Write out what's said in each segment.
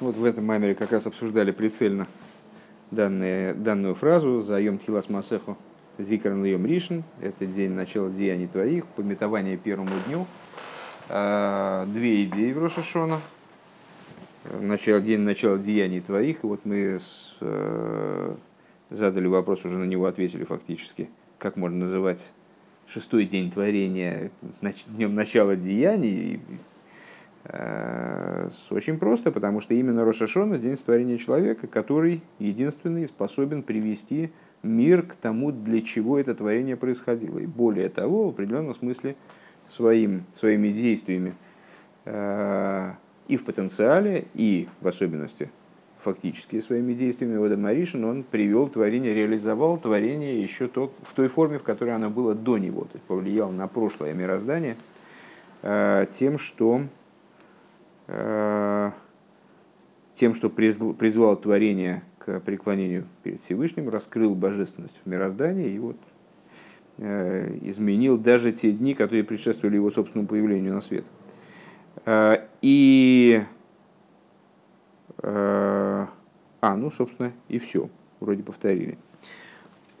Вот в этом маймере как раз обсуждали прицельно данные, данную фразу «Заем тхилас масеху зикран льем ришен» – это день начала деяний твоих, пометование первому дню. А, две идеи в Рошашона. Начало, день начала деяний твоих. И вот мы с, э, задали вопрос, уже на него ответили фактически. Как можно называть шестой день творения днем начала деяний? Э, очень просто, потому что именно Рошашона – день творения человека, который единственный способен привести мир к тому, для чего это творение происходило. И более того, в определенном смысле своим, своими действиями. Э, и в потенциале, и в особенности фактически своими действиями. Ода Маришин он привел творение, реализовал творение еще то, в той форме, в которой оно было до него, то есть повлиял на прошлое мироздание э, тем, что тем, что призвал творение к преклонению перед Всевышним, раскрыл божественность в мироздании и вот э, изменил даже те дни, которые предшествовали его собственному появлению на свет. Э, и а, ну, собственно, и все. Вроде повторили.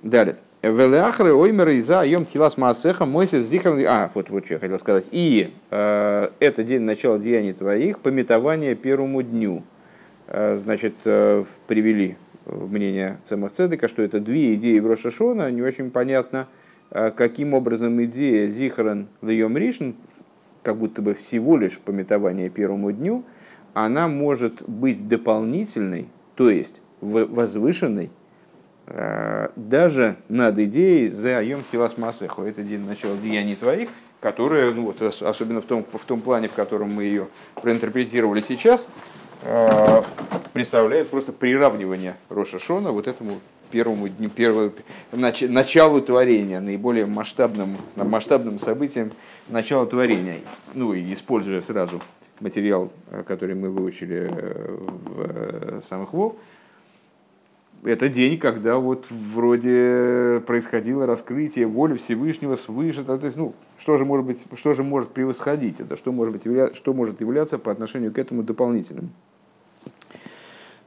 Далее. Велеахры оймер иза йом тхилас маасеха мойсев зихран... А, вот, вот что я хотел сказать. И э, это день начала деяний твоих, пометование первому дню. Э, значит, э, привели мнение Цемах Цедека, что это две идеи в Рошашона, не очень понятно, э, каким образом идея Зихран Льем Ришн, как будто бы всего лишь пометование первому дню, она может быть дополнительной, то есть возвышенной Э, даже над идеей за Йом Хилас Масеху, это день начала деяний твоих, которая, ну вот, особенно в том, в том плане, в котором мы ее проинтерпретировали сейчас, э, представляет просто приравнивание Роша Шона вот этому первому дню, первому, нач, началу творения, наиболее масштабным, масштабным событием начала творения. Ну и используя сразу материал, э, который мы выучили в самых Вов, это день, когда вот вроде происходило раскрытие воли Всевышнего свыше. То есть, ну, что же может быть, что же может превосходить это, что может, быть, что может являться по отношению к этому дополнительным.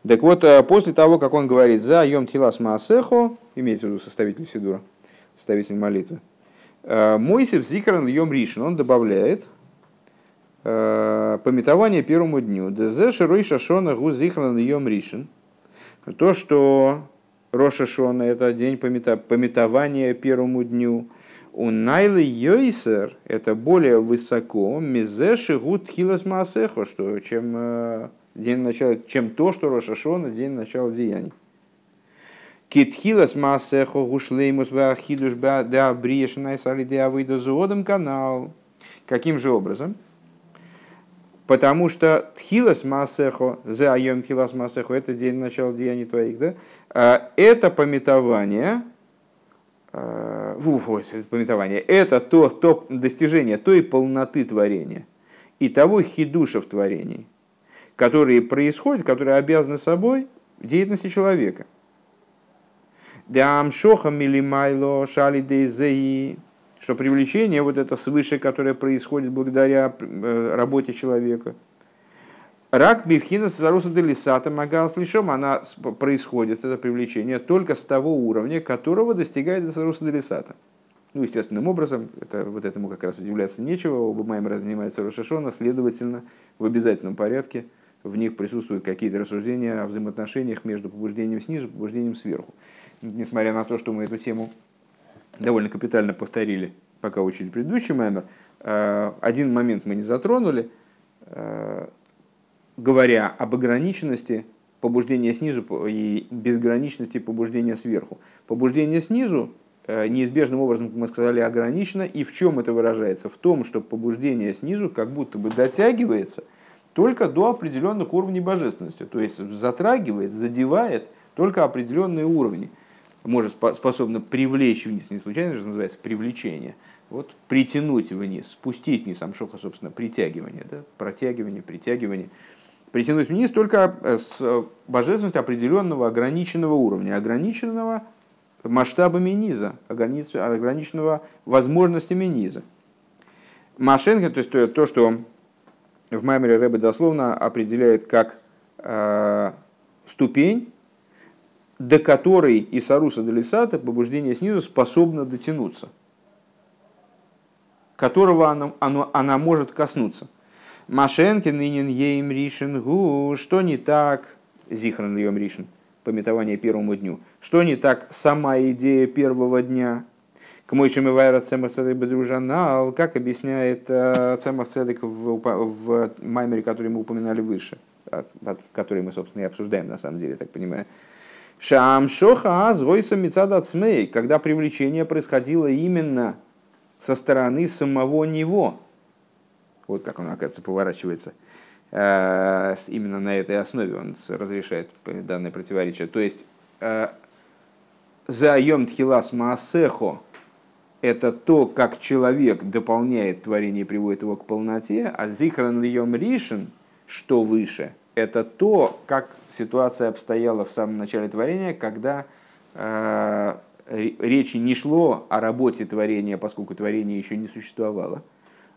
Так вот, э, после того, как он говорит «за йом тхилас маасехо», имеется в виду составитель Сидура, составитель молитвы, э, Мойсев зикран йом ришин, он добавляет э, пометование первому дню. «Дезе широй шашона гу зикран йом ришин», то, что Роша Шона – это день пометования первому дню, у Найлы Йойсер – это более высоко, мизеши гуд хилас маасехо, что чем э, день начала, чем то, что Роша Шона – день начала деяний. Китхилас маасехо гушлеймус баахидуш да бриешнай салиде авыйда зуодом канал. Каким же образом? Потому что тхилас масехо, за айом тхилас масехо, это день начала деяний твоих, да? А, это пометование, а, вот, это пометование, это то, то достижение той полноты творения и того хидуша в творении, которые происходят, которые обязаны собой деятельности человека. Дамшоха милимайло шали дейзеи что привлечение вот это свыше, которое происходит благодаря э, работе человека. Рак бифхина заруса делисата магал слишом, она происходит, это привлечение, только с того уровня, которого достигает заруса делисата. Ну, естественным образом, это, вот этому как раз удивляться нечего, оба Маймера занимаются Рошашона, следовательно, в обязательном порядке в них присутствуют какие-то рассуждения о взаимоотношениях между побуждением снизу и побуждением сверху. Несмотря на то, что мы эту тему довольно капитально повторили, пока учили предыдущий маймер. Э, один момент мы не затронули, э, говоря об ограниченности побуждения снизу и безграничности побуждения сверху. Побуждение снизу э, неизбежным образом, как мы сказали, ограничено. И в чем это выражается? В том, что побуждение снизу как будто бы дотягивается только до определенных уровней божественности. То есть затрагивает, задевает только определенные уровни может способна привлечь вниз, не случайно же называется привлечение, вот притянуть вниз, спустить вниз, амшоха, собственно, притягивание, да, протягивание, притягивание, притянуть вниз только э, с божественностью определенного ограниченного уровня, ограниченного масштабами низа, ограниченного возможностями низа. Машенко, то есть то, что в Маймере Рэбе дословно определяет как ступень, до которой Исаруса Делисата, побуждение снизу, способно дотянуться, которого оно, оно, она может коснуться. Машенкин нынен ейм ришен гу, что не так, Зихран Льем Ришин, пометование первому дню, что не так сама идея первого дня, к мой Шамивайра Цемах Цедек Бедружанал, как объясняет э, Цемах Цедек в, в маймере, который мы упоминали выше, который мы, собственно, и обсуждаем, на самом деле, так понимаю. Шам шоха азгойса мецада цмей, когда привлечение происходило именно со стороны самого него. Вот как он, оказывается, поворачивается. Э, именно на этой основе он разрешает данное противоречие. То есть, э, за йом тхилас маасехо – это то, как человек дополняет творение и приводит его к полноте, а зихран йом ришен, что выше, это то, как ситуация обстояла в самом начале творения, когда э, речи не шло о работе творения, поскольку творение еще не существовало,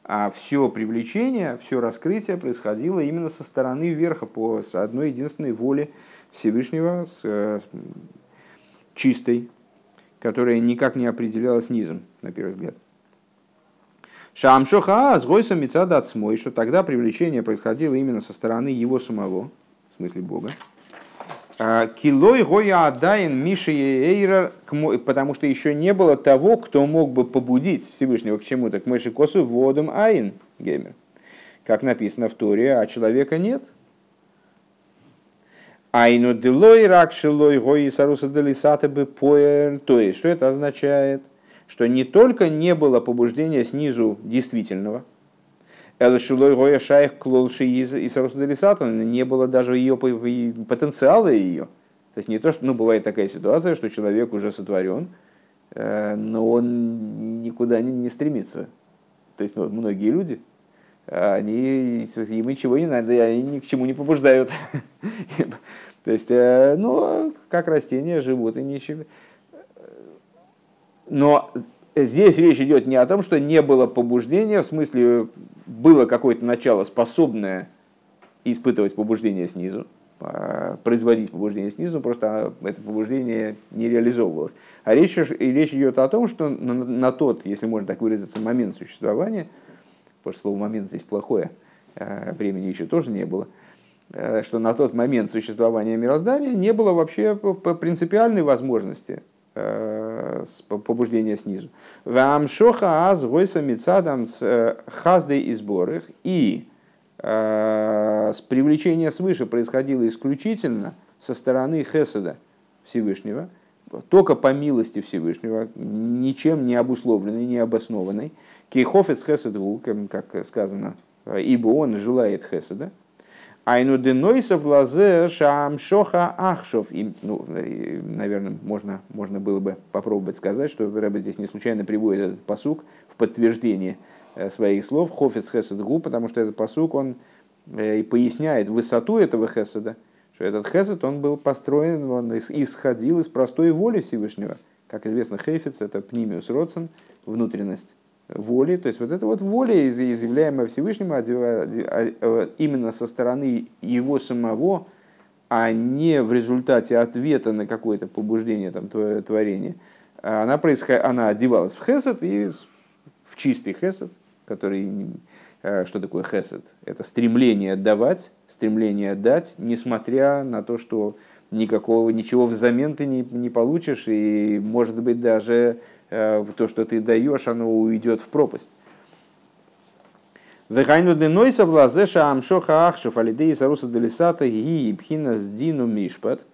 а все привлечение, все раскрытие происходило именно со стороны верха, по одной единственной воле Всевышнего, с, э, чистой, которая никак не определялась низом, на первый взгляд. Шамшоха с гойсом отсмой, что тогда привлечение происходило именно со стороны его самого, в смысле Бога. А, Килой гоя адайн Миши Эйра, потому что еще не было того, кто мог бы побудить Всевышнего к чему-то, к Мыши Косу водом Айн, геймер. Как написано в Торе, а человека нет. Айну делой рак шилой гои саруса делисата бы поэр. То есть, что это означает? Что не только не было побуждения снизу действительного, Элшилой Гоя Шайх Клолши и Сарусаделисатан не было даже ее потенциала ее. То есть не то, что ну, бывает такая ситуация, что человек уже сотворен, э, но он никуда не, не стремится. То есть ну, многие люди, они, им ничего не надо, они ни к чему не побуждают. То есть, ну, как растения живут и ничего. Но здесь речь идет не о том, что не было побуждения, в смысле было какое-то начало, способное испытывать побуждение снизу, а, производить побуждение снизу, просто это побуждение не реализовывалось. А речь, речь идет о том, что на, на тот, если можно так выразиться, момент существования, потому что слово момент здесь плохое, а, времени еще тоже не было, а, что на тот момент существования мироздания не было вообще принципиальной возможности побуждения снизу. Вам шоха аз гойса мицадам с э, хаздой и сборах. И э, с привлечения свыше происходило исключительно со стороны Хеседа Всевышнего, только по милости Всевышнего, ничем не обусловленный, не обоснованный. Кейхофец Хеседу, как сказано, ибо он желает Хеседа, Айну денойсов лазе шам шоха ахшов. И, ну, наверное, можно, можно было бы попробовать сказать, что Рэбе здесь не случайно приводит этот посук в подтверждение э, своих слов Хофец Хесед Гу, потому что этот посук, он э, и поясняет высоту этого Хеседа, что этот Хесед, он был построен, он исходил из простой воли Всевышнего. Как известно, Хейфец – это пнимиус родсен, внутренность воли, то есть вот эта вот воля, изъявляемая Всевышним, а, э, именно со стороны его самого, а не в результате ответа на какое-то побуждение там, творения, она, происход... она одевалась в хесед и в чистый хесед, который э, что такое хесед? Это стремление отдавать, стремление отдать, несмотря на то, что никакого, ничего взамен ты не, не получишь, и, может быть, даже то, что ты даешь, оно уйдет в пропасть. Вехайну денойса влазеша амшоха ахшев алидеи саруса делисата и пхина сдину мишпат.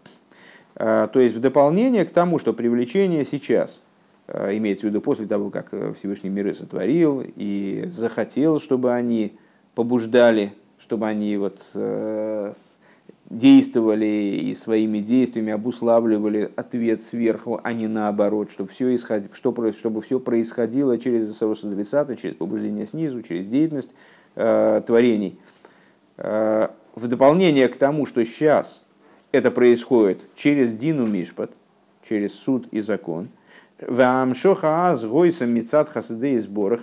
Э, то есть в дополнение к тому, что привлечение сейчас, э, имеется в виду после того, как Всевышний миры сотворил и захотел, чтобы они побуждали, чтобы они вот действовали и своими действиями обуславливали ответ сверху, а не наоборот, чтобы все, исход... чтобы, чтобы все происходило через Сарусадрисата, через побуждение снизу, через деятельность э, творений. Э, в дополнение к тому, что сейчас это происходит через Дину Мишпат, через суд и закон,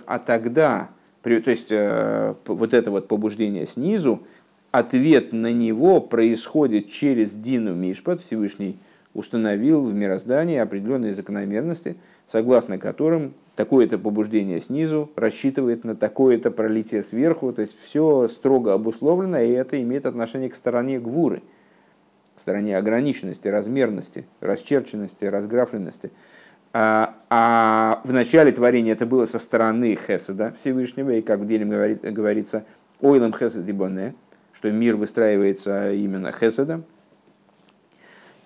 а тогда, то есть э, вот это вот побуждение снизу, ответ на него происходит через Дину Мишпат, Всевышний установил в мироздании определенные закономерности, согласно которым такое-то побуждение снизу рассчитывает на такое-то пролитие сверху, то есть все строго обусловлено, и это имеет отношение к стороне гвуры, к стороне ограниченности, размерности, расчерченности, разграфленности. А, а в начале творения это было со стороны Хеседа Всевышнего, и как в деле говорит, говорится, ойлом Хесед и Боне, что мир выстраивается именно Хеседом,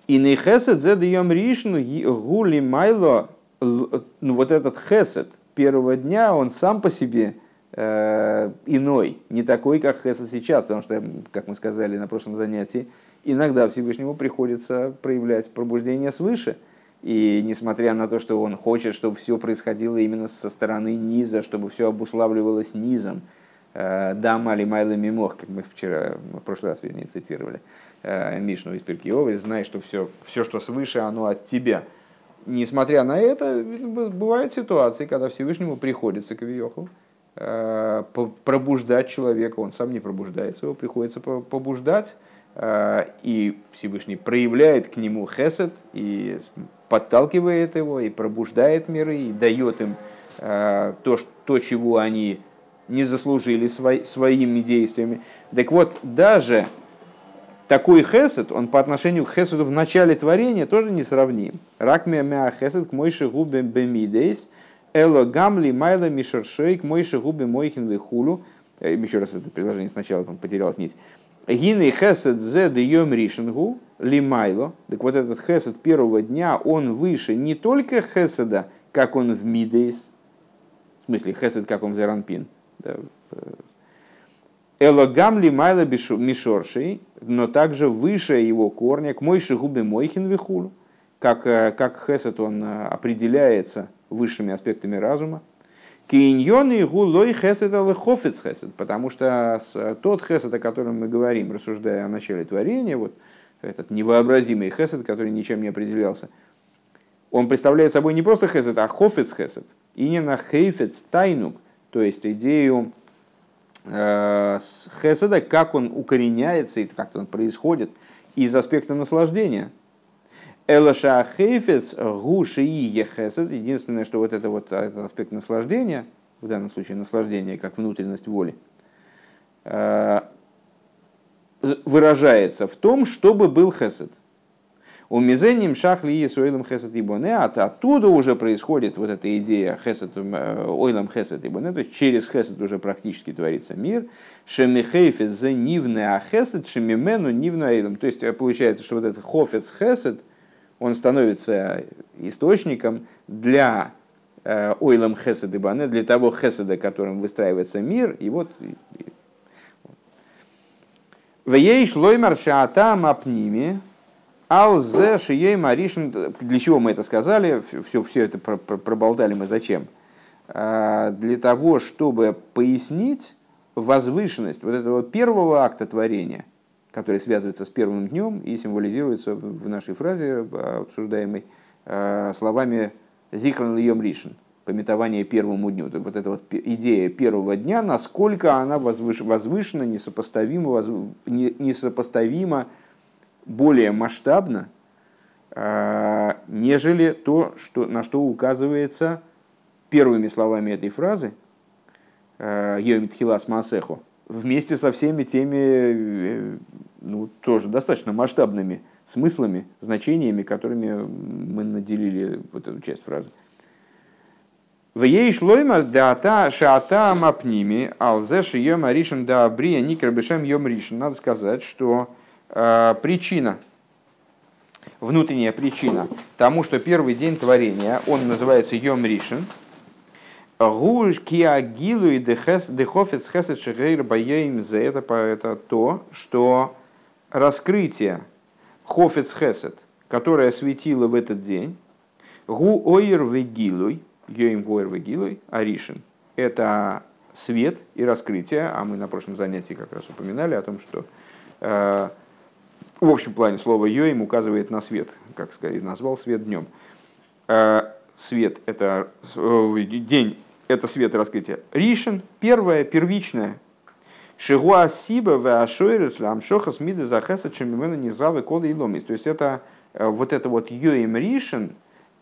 и не хесед зе даем ришну гули майло, ну вот этот хесед первого дня, он сам по себе э, иной, не такой, как хесед сейчас, потому что, как мы сказали на прошлом занятии, иногда Всевышнему приходится проявлять пробуждение свыше. И несмотря на то, что он хочет, чтобы все происходило именно со стороны низа, чтобы все обуславливалось низом, э, да, мали майлы мимох, как мы вчера, в прошлый раз, вернее, цитировали, Э, Мишну из Перкиова, знаешь, что все, все, что свыше, оно от тебя. Несмотря на это, бывают ситуации, когда Всевышнему приходится Кавиоху э, пробуждать человека, он сам не пробуждается, его приходится побуждать, и Всевышний проявляет к нему хесед и подталкивает его, и пробуждает миры, и дает им то, то чего они не заслужили своими действиями. Так вот, даже такой хесед, он по отношению к хеседу в начале творения тоже не сравним. Рак мя хесед к мойши губе бемидейс, эло гамли майла мишершей к мойши губе мойхин вихулю. Э, еще раз это предложение сначала потерялась нить. Гины хесед зе даем ришингу лимайло. Так вот этот хесед первого дня, он выше не только хеседа, как он в мидейс, в смысле хесед, как он в зеранпин, да, Элогамли майла мишоршей, но также выше его корня, к мойши губы мойхин вихулу, как, э, как хесед он э, определяется высшими аспектами разума. Киньоны гулой хесед алехофец хесед, потому что тот хесед, о котором мы говорим, рассуждая о начале творения, вот этот невообразимый хесед, который ничем не определялся, он представляет собой не просто хесед, а хофец хесед. И не на хейфец тайнук, то есть идею Э, хеседа, как он укореняется и как он происходит из аспекта наслаждения. Элаша хейфец гуши и хесед. Единственное, что вот это вот этот аспект наслаждения, в данном случае наслаждение как внутренность воли, э, выражается в том, чтобы был хесед. У мизеним шахли и суэлем хесед ибоне, от оттуда уже происходит вот эта идея хесед, э, ойлам хесед ибоне, то есть через хесед уже практически творится мир. Шемихейфет за нивне а хесед, шемимену нивну эйлам. То есть э, получается, что вот этот хофец хесед, он становится источником для э, ойлам хесед ибоне, для того хеседа, которым выстраивается мир, и вот Вееш лоймар шаатам апними, Алзе Шией Маришин, для чего мы это сказали, все, все это проболтали мы зачем? А, для того, чтобы пояснить возвышенность вот этого первого акта творения, который связывается с первым днем и символизируется в нашей фразе, обсуждаемой а, словами «Зихран Льем Ришин», пометование первому дню. Вот эта вот идея первого дня, насколько она возвышена, несопоставима, несопоставима более масштабно, а, нежели то, что, на что указывается первыми словами этой фразы а, «Йомитхилас Масехо», вместе со всеми теми, э, ну, тоже достаточно масштабными смыслами, значениями, которыми мы наделили вот эту часть фразы. В ей шлоймар дата шата мапними, алзе шием аришен да абрия никер бешем йом ришен. Надо сказать, что причина, внутренняя причина тому, что первый день творения, он называется Йом Ришин, Гуш киагилу и дехофец хесед шегейр за это, это то, что раскрытие хофец хесед, которое светило в этот день, гу ойр вегилуй, йоим гуэр вегилуй, аришин, это свет и раскрытие, а мы на прошлом занятии как раз упоминали о том, что э, в общем плане слово «йоим» указывает на свет, как сказать, назвал свет днем. А свет – это день, это свет раскрытия. Ришин – первое, первичное. Шигуа сиба в ашойрус ламшохас миды захеса чемимена низавы кода и ломис. То есть это вот это вот йоим ришен,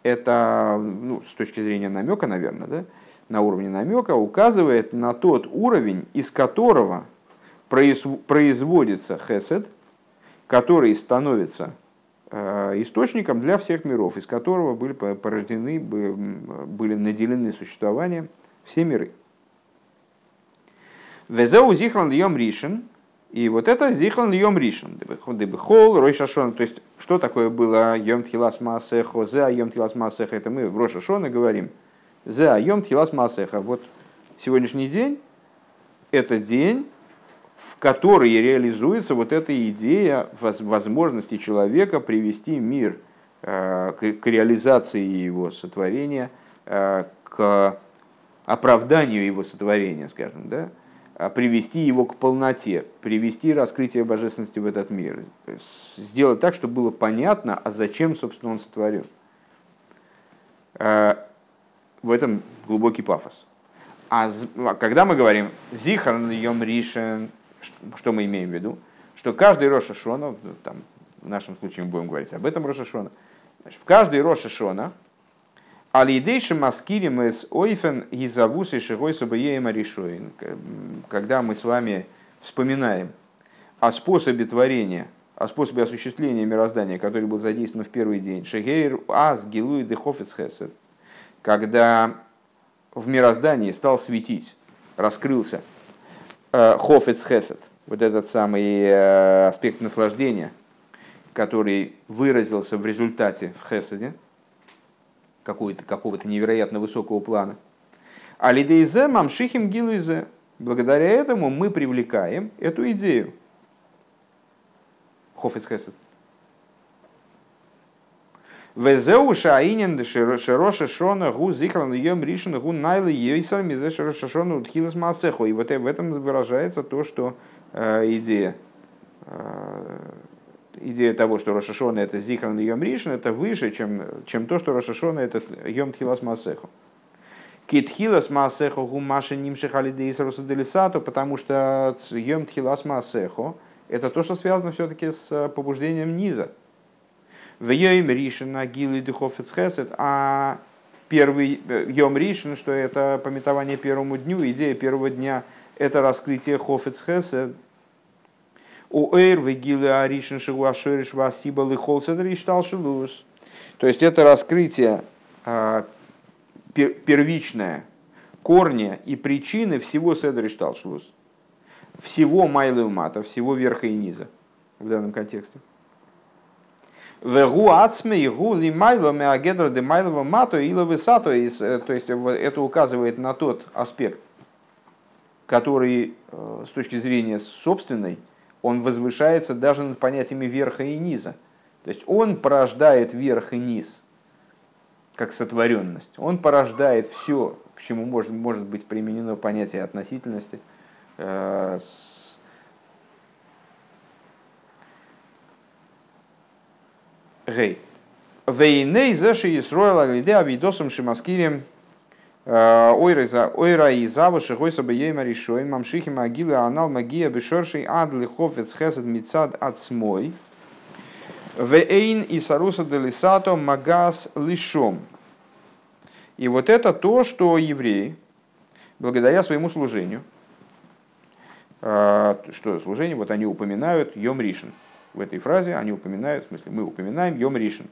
это ну, с точки зрения намека, наверное, да, на уровне намека, указывает на тот уровень, из которого производится хесед, который становится э, источником для всех миров, из которого были порождены, были наделены существованием все миры. Везеу зихран льем ришен, и вот это зихран льем ришен, дебехол, рой шашон, то есть что такое было? Йом тхилас маасехо, зе йом тхилас маасеха, это мы в Роша Шона говорим, зе йом тхилас маасеха, вот сегодняшний день, это день, в которой реализуется вот эта идея возможности человека привести мир э, к реализации его сотворения, э, к оправданию его сотворения, скажем, да, а привести его к полноте, привести раскрытие божественности в этот мир, сделать так, чтобы было понятно, а зачем, собственно, он сотворил. Э, в этом глубокий пафос. А когда мы говорим «зихарн йом ришен», что мы имеем в виду? Что каждый Роша Шона, ну, там, в нашем случае мы будем говорить об этом Роша Шона, в каждый Роша Шона Алидейши маскирим с ойфен гизавус и шигой собоеема решоин. Когда мы с вами вспоминаем о способе творения, о способе осуществления мироздания, который был задействован в первый день. Шегейр аз гилуи дехофец хесед. Когда в мироздании стал светить, раскрылся хофец хесед, вот этот самый э, аспект наслаждения, который выразился в результате в хеседе, какого-то невероятно высокого плана. А лидейзе мамшихим гилуизе. Благодаря этому мы привлекаем эту идею. Хофец хесед. Везеу шаинен шероша шона гу зикран йом ришен гу найлы йойсар мизе шероша шона утхилас маасеху. И вот в этом выражается то, что э, идея э, идея того, что Рошашона это Зихран и Йом Ришин, это выше, чем, чем то, что Рошашона это Йом Тхилас Масеху. Китхилас Масеху гу Маша Нимших Алидеисаруса Делисату, потому что Йом Тхилас Масеху это то, что связано все-таки с побуждением низа. В Йом Ришин Агилы Духовец Хесед, а первый э, Йом Ришин, что это пометование первому дню, идея первого дня это раскрытие Хофец Хесед, у Эйр Вегилы Аришин Шигуашериш Васиба Лихолцедр и Шталшилус. То есть это раскрытие а, первичное, корня и причины всего Седри Шталшилус. Всего Майлы Мата, всего верха и низа в данном контексте. Вегу ацме и гу ли майло меагедра де майлова мато или высато. Э, то есть это указывает на тот аспект, который э, с точки зрения собственной, он возвышается даже над понятиями верха и низа. То есть он порождает верх и низ, как сотворенность. Он порождает все, к чему может, может быть применено понятие относительности, Гей. Вейней заши Исроил Аглиде Авидосом Шимаскирем э, Ойра и Зава Шихой Саба Ейма Ришоин Мамшихи Магилы Анал Магия Бешорший Ад Лиховец Хесед Мицад Ад Смой Вейн и Саруса Делисато Магас Лишом. И вот это то, что евреи, благодаря своему служению, э, что служение, вот они упоминают Йом Ришин – в этой фразе они упоминают, в смысле мы упоминаем Йом Ришин.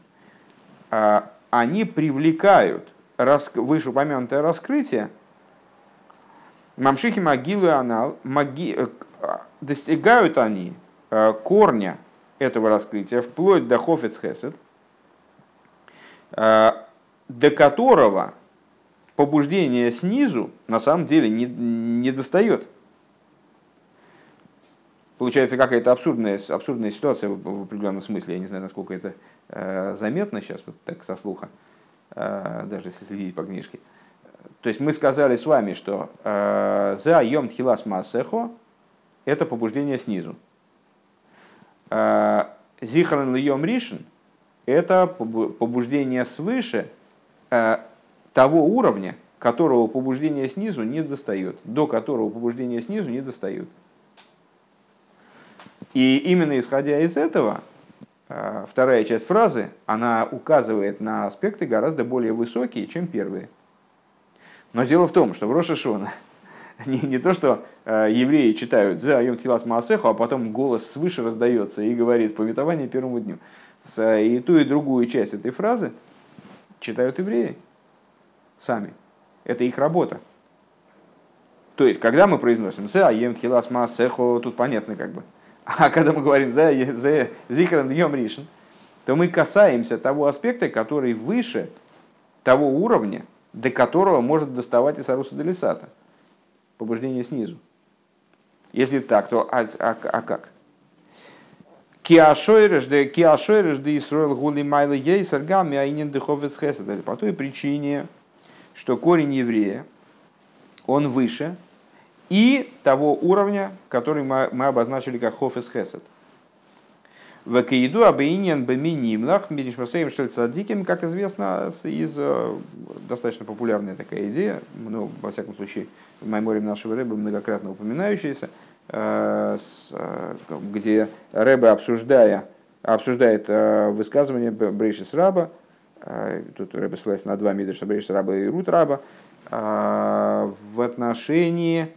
А, они привлекают вышеупомянутое раскрытие Мамшихи Магилу и Анал, маги, э, достигают они э, корня этого раскрытия вплоть до Хофец Хесед, э, до которого побуждение снизу на самом деле не, не достает получается какая-то абсурдная, абсурдная ситуация в, определенном смысле. Я не знаю, насколько это э, заметно сейчас, вот так со слуха, э, даже если следить по книжке. То есть мы сказали с вами, что э, за йом тхилас маасехо это побуждение снизу. Э, Зихран йом ришен это побуждение свыше э, того уровня, которого побуждение снизу не достает, до которого побуждение снизу не достает. И именно исходя из этого, э, вторая часть фразы, она указывает на аспекты гораздо более высокие, чем первые. Но дело в том, что в Рошашона не, не то, что э, евреи читают «За Йом Тхилас Маасеху», а потом голос свыше раздается и говорит «Поветование первому дню». И ту, и другую часть этой фразы читают евреи сами. Это их работа. То есть, когда мы произносим «За Йом Тхилас Маасеху», тут понятно как бы. А когда мы говорим «За Зихран Йом Ришн», то мы касаемся того аспекта, который выше того уровня, до которого может доставать Исаруса Делисата побуждение снизу. Если так, то а, а, а как? Киашойреш де киашойреш де Исроил гули майла ейсер гамми айнин дыховец хесед. По той причине, что корень еврея, он выше и того уровня, который мы, мы обозначили как хофес хесед. В Каиду Абейнин Беминимлах Миришмасоем Шельцадиким, как известно, из э, достаточно популярная такая идея, ну, во всяком случае, в меморе нашего Рэба многократно упоминающаяся, э, э, где Рэба, обсуждая, обсуждает высказывание Брейшис Раба, тут Рэба ссылается на два мидраша Брейшис Раба и Рут Раба, в отношении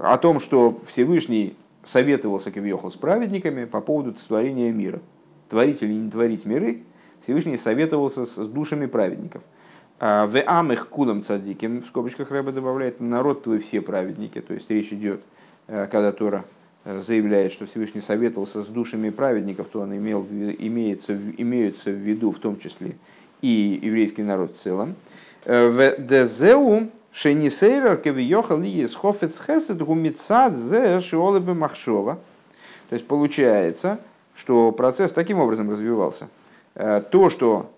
о том, что Всевышний советовался Кавиохал с праведниками по поводу творения мира. Творить или не творить миры, Всевышний советовался с душами праведников. А в амых кулам цадиким, в скобочках Рэба добавляет, народ твой все праведники. То есть речь идет, э, когда Тора э, заявляет, что Всевышний советовался с душами праведников, то он имел, имеется, имеются в виду в том числе и еврейский народ в целом. Э, в дезеу Шенисейрер кевиоха ли из хофец хесед гумицад зе шиолебе махшова. То есть получается, что процесс таким образом развивался. Э, то, что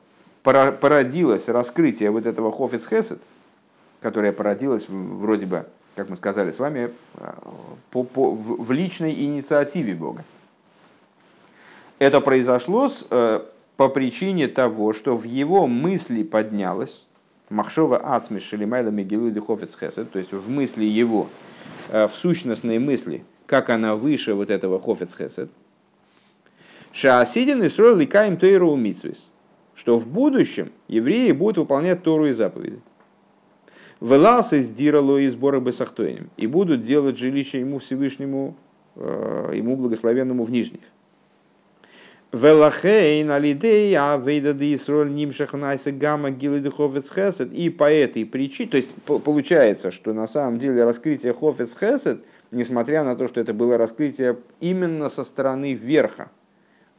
породилось раскрытие вот этого хофец хесед, которое породилось вроде бы, как мы сказали с вами, э, по, по, в личной инициативе Бога. Это произошло с, э, по причине того, что в его мысли поднялось Махшова Ацмиш Шелимайла Мегилу Духовец Хесед, то есть в мысли его, э, в сущностной мысли, как она выше вот этого Хофец Хесед. Шаасидин и строил Икаем Тойру Митсвис, что в будущем евреи будут выполнять Тору и заповеди. Велас из Дирало и сбора Бесахтоинем, и будут делать жилище ему Всевышнему, э, ему благословенному в нижних. Велахейн алидей авейда дисроль нимшах найса гамма гилы духовец хесед. И по этой причине, то есть получается, что на самом деле раскрытие хофец хесед, несмотря на то, что это было раскрытие именно со стороны верха,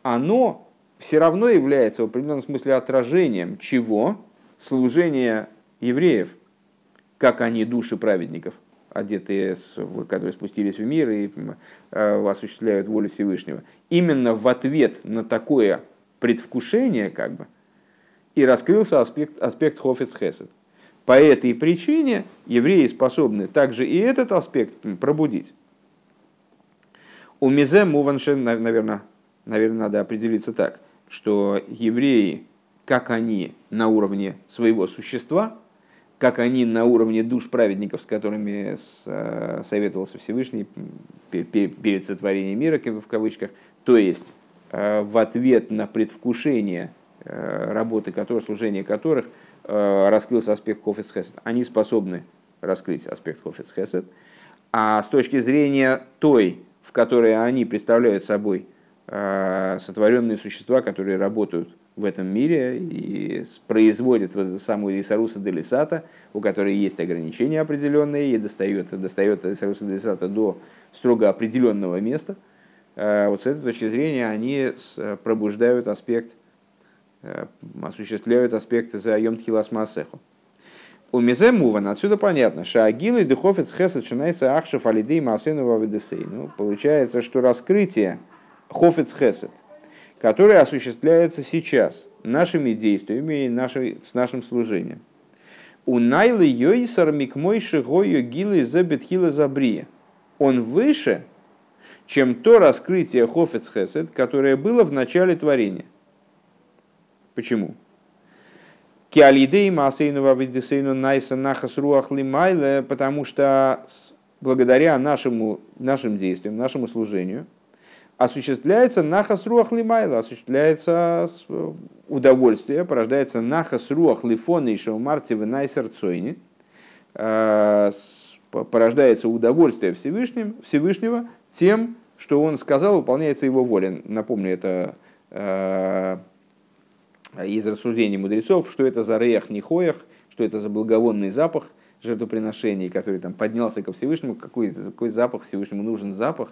оно все равно является в определенном смысле отражением чего? Служения евреев, как они души праведников – одетые, которые спустились в мир и э, осуществляют волю Всевышнего. Именно в ответ на такое предвкушение, как бы, и раскрылся аспект, аспект Хофец Хесед. По этой причине евреи способны также и этот аспект пробудить. У Мизе Муваншен, наверное, наверное, надо определиться так, что евреи, как они на уровне своего существа – как они на уровне душ праведников, с которыми э, советовался Всевышний перед сотворением мира, в кавычках, то есть э, в ответ на предвкушение э, работы которых, служения которых раскрылся аспект Хофец Хесед. Они способны раскрыть аспект Хофец Хесед. А с точки зрения той, в которой они представляют собой сотворенные существа, которые работают в этом мире и производит вот эту самую Исаруса Делисата, у которой есть ограничения определенные, и достает, достает Исаруса Делисата до строго определенного места. А вот с этой точки зрения они пробуждают аспект, э, осуществляют аспект за Йом Тхилас Маасеху. У Мизе Муван отсюда понятно, что Агилы Духовец Хесед Шинайса Ахшев Алидей Маасену Вавидесей. Ну, получается, что раскрытие Хофец Хесед – которое осуществляется сейчас нашими действиями и нашей, с нашим служением. У Найлы Йойсар Микмойши Гою Гилы Забетхила Забрия. Он выше, чем то раскрытие Хофец которое было в начале творения. Почему? Киалидей Масейну Вавидесейну Найса Нахас Руах Лимайле, потому что благодаря нашему, нашим действиям, нашему служению – осуществляется нахас руах лимайла, осуществляется удовольствие, порождается нахас руах и шаумарти в найсерцойне, порождается удовольствие Всевышним, Всевышнего тем, что он сказал, выполняется его воля. Напомню, это э, из рассуждений мудрецов, что это за реях нихоях, что это за благовонный запах жертвоприношений, который там поднялся ко Всевышнему, какой, какой запах Всевышнему нужен запах,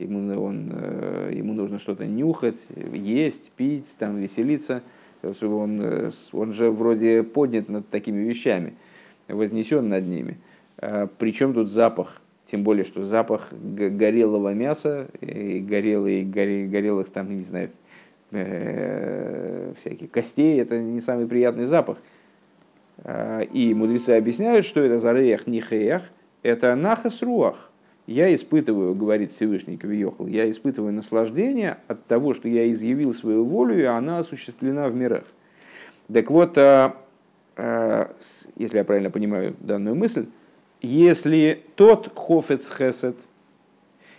ему, он, э, ему нужно что-то нюхать, есть, пить, там, веселиться, он, э, он же вроде поднят над такими вещами, вознесен над ними. Причем тут запах? Тем более, что запах горелого мяса, и горелых, горелых там, не знаю, э, всяких костей, это не самый приятный запах. А, и мудрецы объясняют, что это за реях нихеях, это нахас руах. Я испытываю, говорит Всевышний Кавиохал, я испытываю наслаждение от того, что я изъявил свою волю, и она осуществлена в мирах. Так вот, а, а, если я правильно понимаю данную мысль, если тот хофец хесед,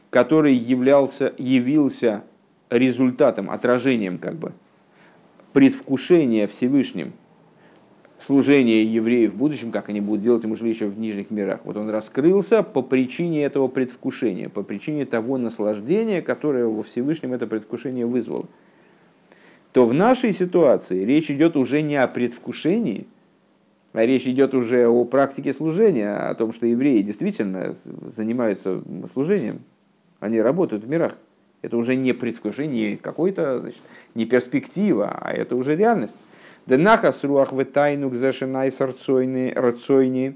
который являлся, явился результатом, отражением как бы предвкушения Всевышним служения евреев в будущем, как они будут делать, ему еще в нижних мирах. Вот он раскрылся по причине этого предвкушения, по причине того наслаждения, которое во Всевышнем это предвкушение вызвало. То в нашей ситуации речь идет уже не о предвкушении, а речь идет уже о практике служения, о том, что евреи действительно занимаются служением, они работают в мирах. Это уже не предвкушение, не какой-то, не перспектива, а это уже реальность. Денахас руах в тайну к зашинай рацойни,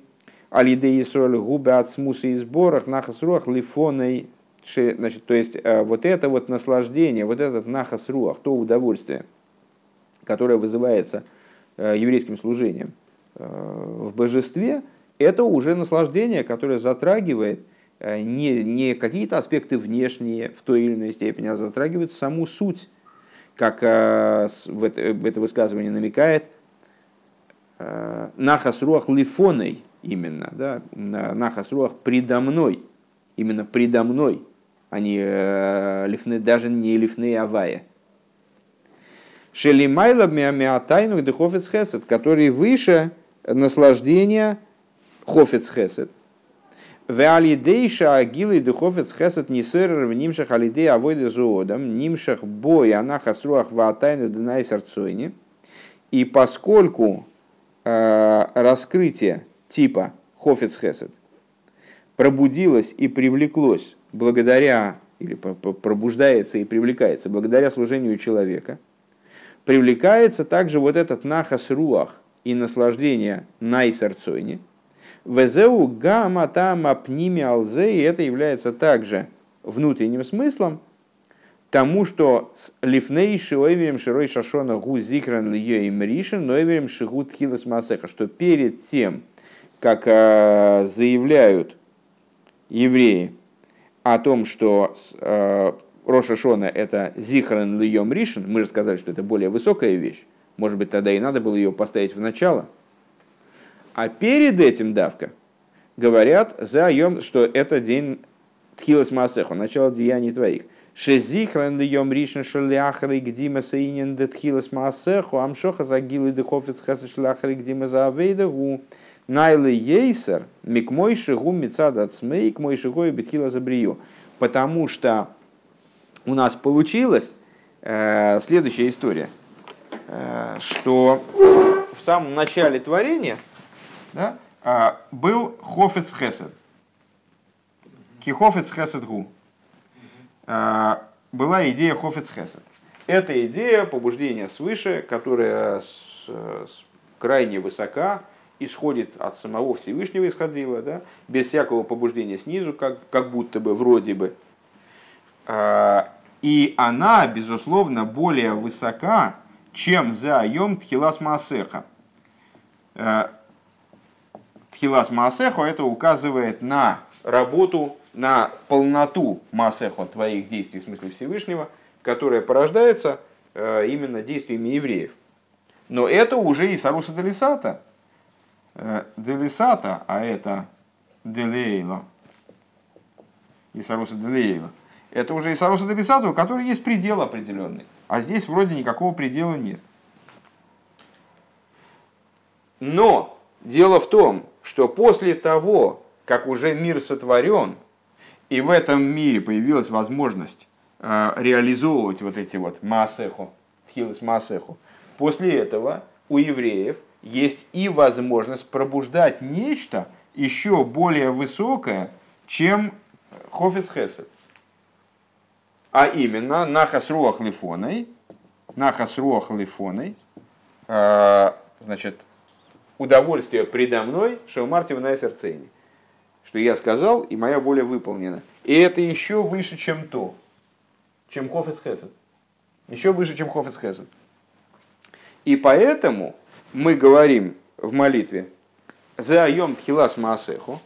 алиде Исроль губы от смуса и сборах, нахас руах лифоной, значит, то есть э, вот это вот наслаждение, вот этот нахас руах, то удовольствие, которое вызывается э, еврейским служением – в божестве, это уже наслаждение, которое затрагивает э, не, не какие-то аспекты внешние в той или иной степени, а затрагивает саму суть, как э, в это, высказывание намекает, э, нахас руах лифоной именно, да, нахас руах предо мной, именно предо мной, а не лифны, даже не лифны авая. Шелимайла миатайну дехофец хесед, который выше наслаждения хофец хесед. В алидейша агилы духовец хесед нисерер в нимшах алидей авойда зоодам, нимшах бой анахасруах ваатайну динай сарцойни. И поскольку э, раскрытие типа хофец хесед пробудилось и привлеклось благодаря, или пробуждается и привлекается благодаря служению человека, привлекается также вот этот нахас руах, и наслаждение найсарцойни. Везеу гамма там апними алзе, и это является также внутренним смыслом тому, что с лифнейши ойверем широй шашона гу зикран лье им ришен, но ойверем шигут хилас масеха, что перед тем, как э, заявляют евреи о том, что э, Роша Шона это Зихран Льем Ришин, мы же сказали, что это более высокая вещь, может быть, тогда и надо было ее поставить в начало. А перед этим давка говорят, за что это день Тхилас Масеху, начало деяний твоих. Шезихран йом ришен шаляхры гдима саинен де Тхилас Масеху, амшоха загилы дехофец хаса шаляхры гдима за авейдагу. Найлы ейсер, микмой шигу мецад от смей, к мой шигу и бетхила забрию. Потому что у нас получилась э, следующая история – Э, что в самом начале творения да, а, был хофец хесед. Кихофец хесед гу. А, была идея хофец хесед. Это идея побуждения свыше, которая с, с крайне высока, исходит от самого Всевышнего исходила, да, без всякого побуждения снизу, как, как будто бы, вроде бы. А, и она, безусловно, более высока, чем за йом тхилас маасеха. Тхилас маасеху это указывает на работу, на полноту маасеху твоих действий, в смысле Всевышнего, которая порождается э, именно действиями евреев. Но это уже и Саруса Делисата. Э, Делисата, а это Делейла. И Саруса Делейла. это уже и Саруса Дебисаду, у которой есть предел определенный. А здесь вроде никакого предела нет. Но дело в том, что после того, как уже мир сотворен, и в этом мире появилась возможность э, реализовывать вот эти вот маасеху, тхилас маасеху, после этого у евреев есть и возможность пробуждать нечто еще более высокое, чем хофец хесед. А именно, нахас руах лифоной, нахас руах лифоной, э, значит, удовольствие предо мной, шелмарти в найсерцейни. Что я сказал, и моя воля выполнена. И это еще выше, чем то, чем хофец хесед. Еще выше, чем хофец хесед. И поэтому мы говорим в молитве за йом тхилас маасеху,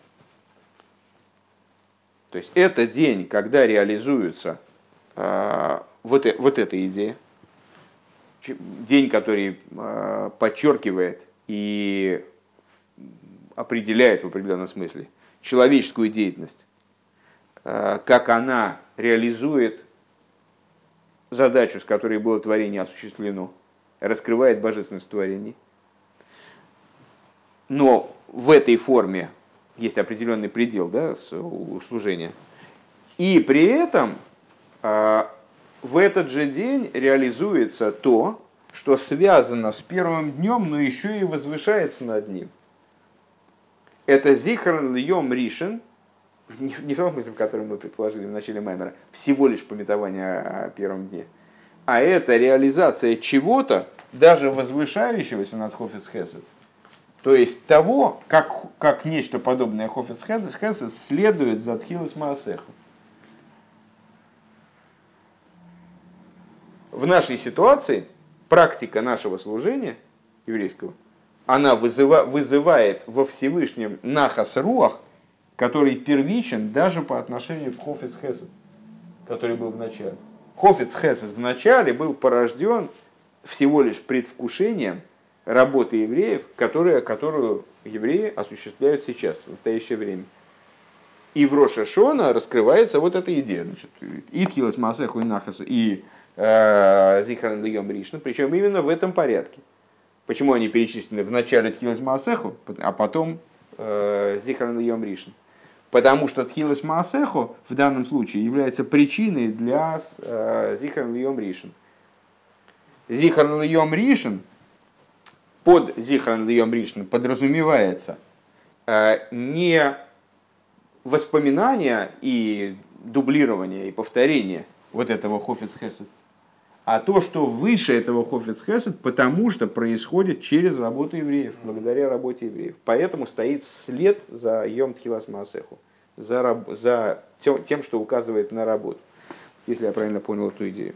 то есть это день, когда реализуется э, вот, э, вот эта идея, день, который э, подчеркивает и определяет в определенном смысле человеческую деятельность, э, как она реализует задачу, с которой было творение осуществлено, раскрывает божественность творений. Но в этой форме есть определенный предел да, служения. И при этом а, в этот же день реализуется то, что связано с первым днем, но еще и возвышается над ним. Это Зихран Йом Ришин, не в том смысле, в котором мы предположили в начале Маймера, всего лишь пометование о первом дне, а это реализация чего-то, даже возвышающегося над Хофиц Хесед. То есть того, как, как нечто подобное Хофиц Хесед следует за Тхилас Маасеху. В нашей ситуации практика нашего служения еврейского, она вызыва, вызывает во Всевышнем нахас руах, который первичен даже по отношению к Хофиц Хесед, который был в начале. Хофиц Хесед в начале был порожден всего лишь предвкушением работы евреев, которые, которую евреи осуществляют сейчас, в настоящее время. И в Роша Шона раскрывается вот эта идея. Значит, Итхилас Масеху и Нахасу и Зихран Льем Ришна, причем именно в этом порядке. Почему они перечислены в начале Тхилас Маасеху, а потом э, Зихран Льем Ришна? Потому что Тхилас Маасеху в данном случае является причиной для э, Зихран Льем Ришн. Зихран Льем Ришн под Зихран Льем Ришн подразумевается э, не воспоминания и дублирование и повторение вот этого Хофиц Хесед, а то, что выше этого Хофиц Хесед, потому что происходит через работу евреев, благодаря работе евреев. Поэтому стоит вслед за Йом Тхилас Маасеху, за, за тем, что указывает на работу, если я правильно понял эту идею.